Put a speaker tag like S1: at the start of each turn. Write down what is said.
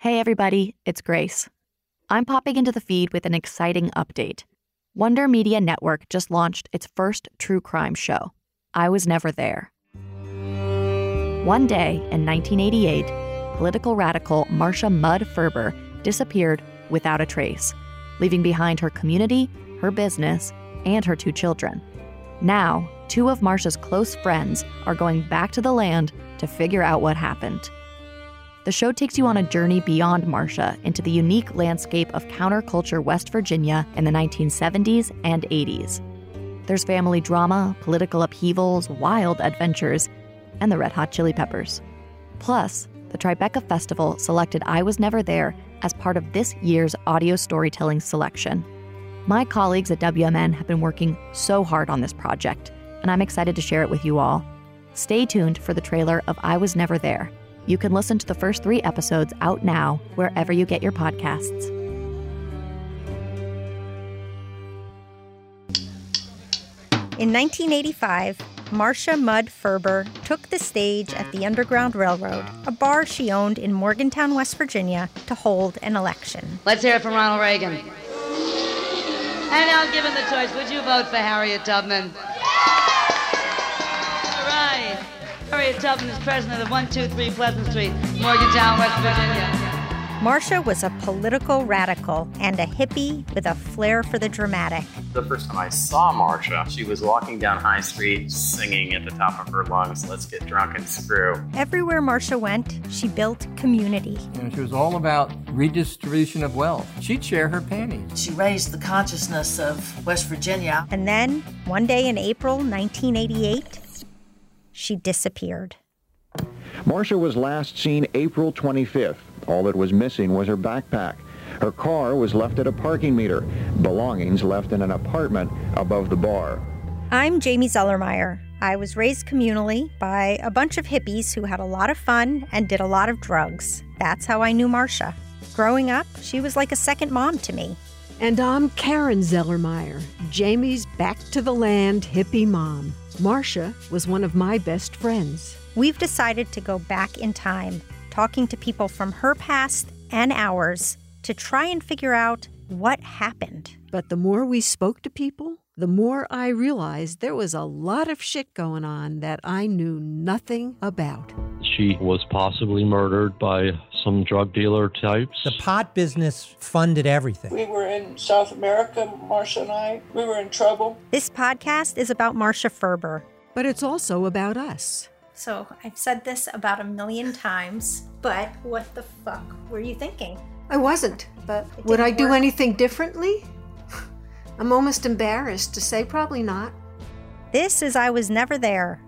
S1: Hey, everybody, it's Grace. I'm popping into the feed with an exciting update. Wonder Media Network just launched its first true crime show, I Was Never There. One day in 1988, political radical Marcia Mudd Ferber disappeared without a trace, leaving behind her community, her business, and her two children. Now, two of Marcia's close friends are going back to the land to figure out what happened. The show takes you on a journey beyond Marcia into the unique landscape of counterculture West Virginia in the 1970s and 80s. There's family drama, political upheavals, wild adventures, and the Red Hot Chili Peppers. Plus, the Tribeca Festival selected I Was Never There as part of this year's audio storytelling selection. My colleagues at WMN have been working so hard on this project, and I'm excited to share it with you all. Stay tuned for the trailer of I Was Never There. You can listen to the first three episodes out now wherever you get your podcasts.
S2: In 1985, Marcia Mudd Ferber took the stage at the Underground Railroad, a bar she owned in Morgantown, West Virginia, to hold an election.
S3: Let's hear it from Ronald Reagan. And now, given the choice, would you vote for Harriet Tubman? Harriet Tubman is president of 123 Pleasant Street, Morgantown, West Virginia.
S2: Marcia was a political radical and a hippie with a flair for the dramatic.
S4: The first time I saw Marcia, she was walking down High Street singing at the top of her lungs, Let's get drunk and screw.
S2: Everywhere Marcia went, she built community.
S5: You know, she was all about redistribution of wealth. She'd share her panties.
S6: She raised the consciousness of West Virginia.
S2: And then, one day in April 1988, she disappeared.
S7: Marcia was last seen April 25th. All that was missing was her backpack. Her car was left at a parking meter, belongings left in an apartment above the bar.
S2: I'm Jamie Zelermyer. I was raised communally by a bunch of hippies who had a lot of fun and did a lot of drugs. That's how I knew Marcia. Growing up, she was like a second mom to me.
S8: And I'm Karen Zelermyer, Jamie's back to the land hippie mom. Marcia was one of my best friends.
S2: We've decided to go back in time, talking to people from her past and ours to try and figure out what happened.
S8: But the more we spoke to people, the more I realized there was a lot of shit going on that I knew nothing about.
S9: She was possibly murdered by some drug dealer types.
S10: The pot business funded everything.
S11: We were in South America, Marcia and I. We were in trouble.
S2: This podcast is about Marcia Ferber.
S8: But it's also about us.
S2: So I've said this about a million times, but what the fuck were you thinking?
S12: I wasn't, but would I do
S2: work.
S12: anything differently? I'm almost embarrassed to say probably not.
S2: This is I Was Never There.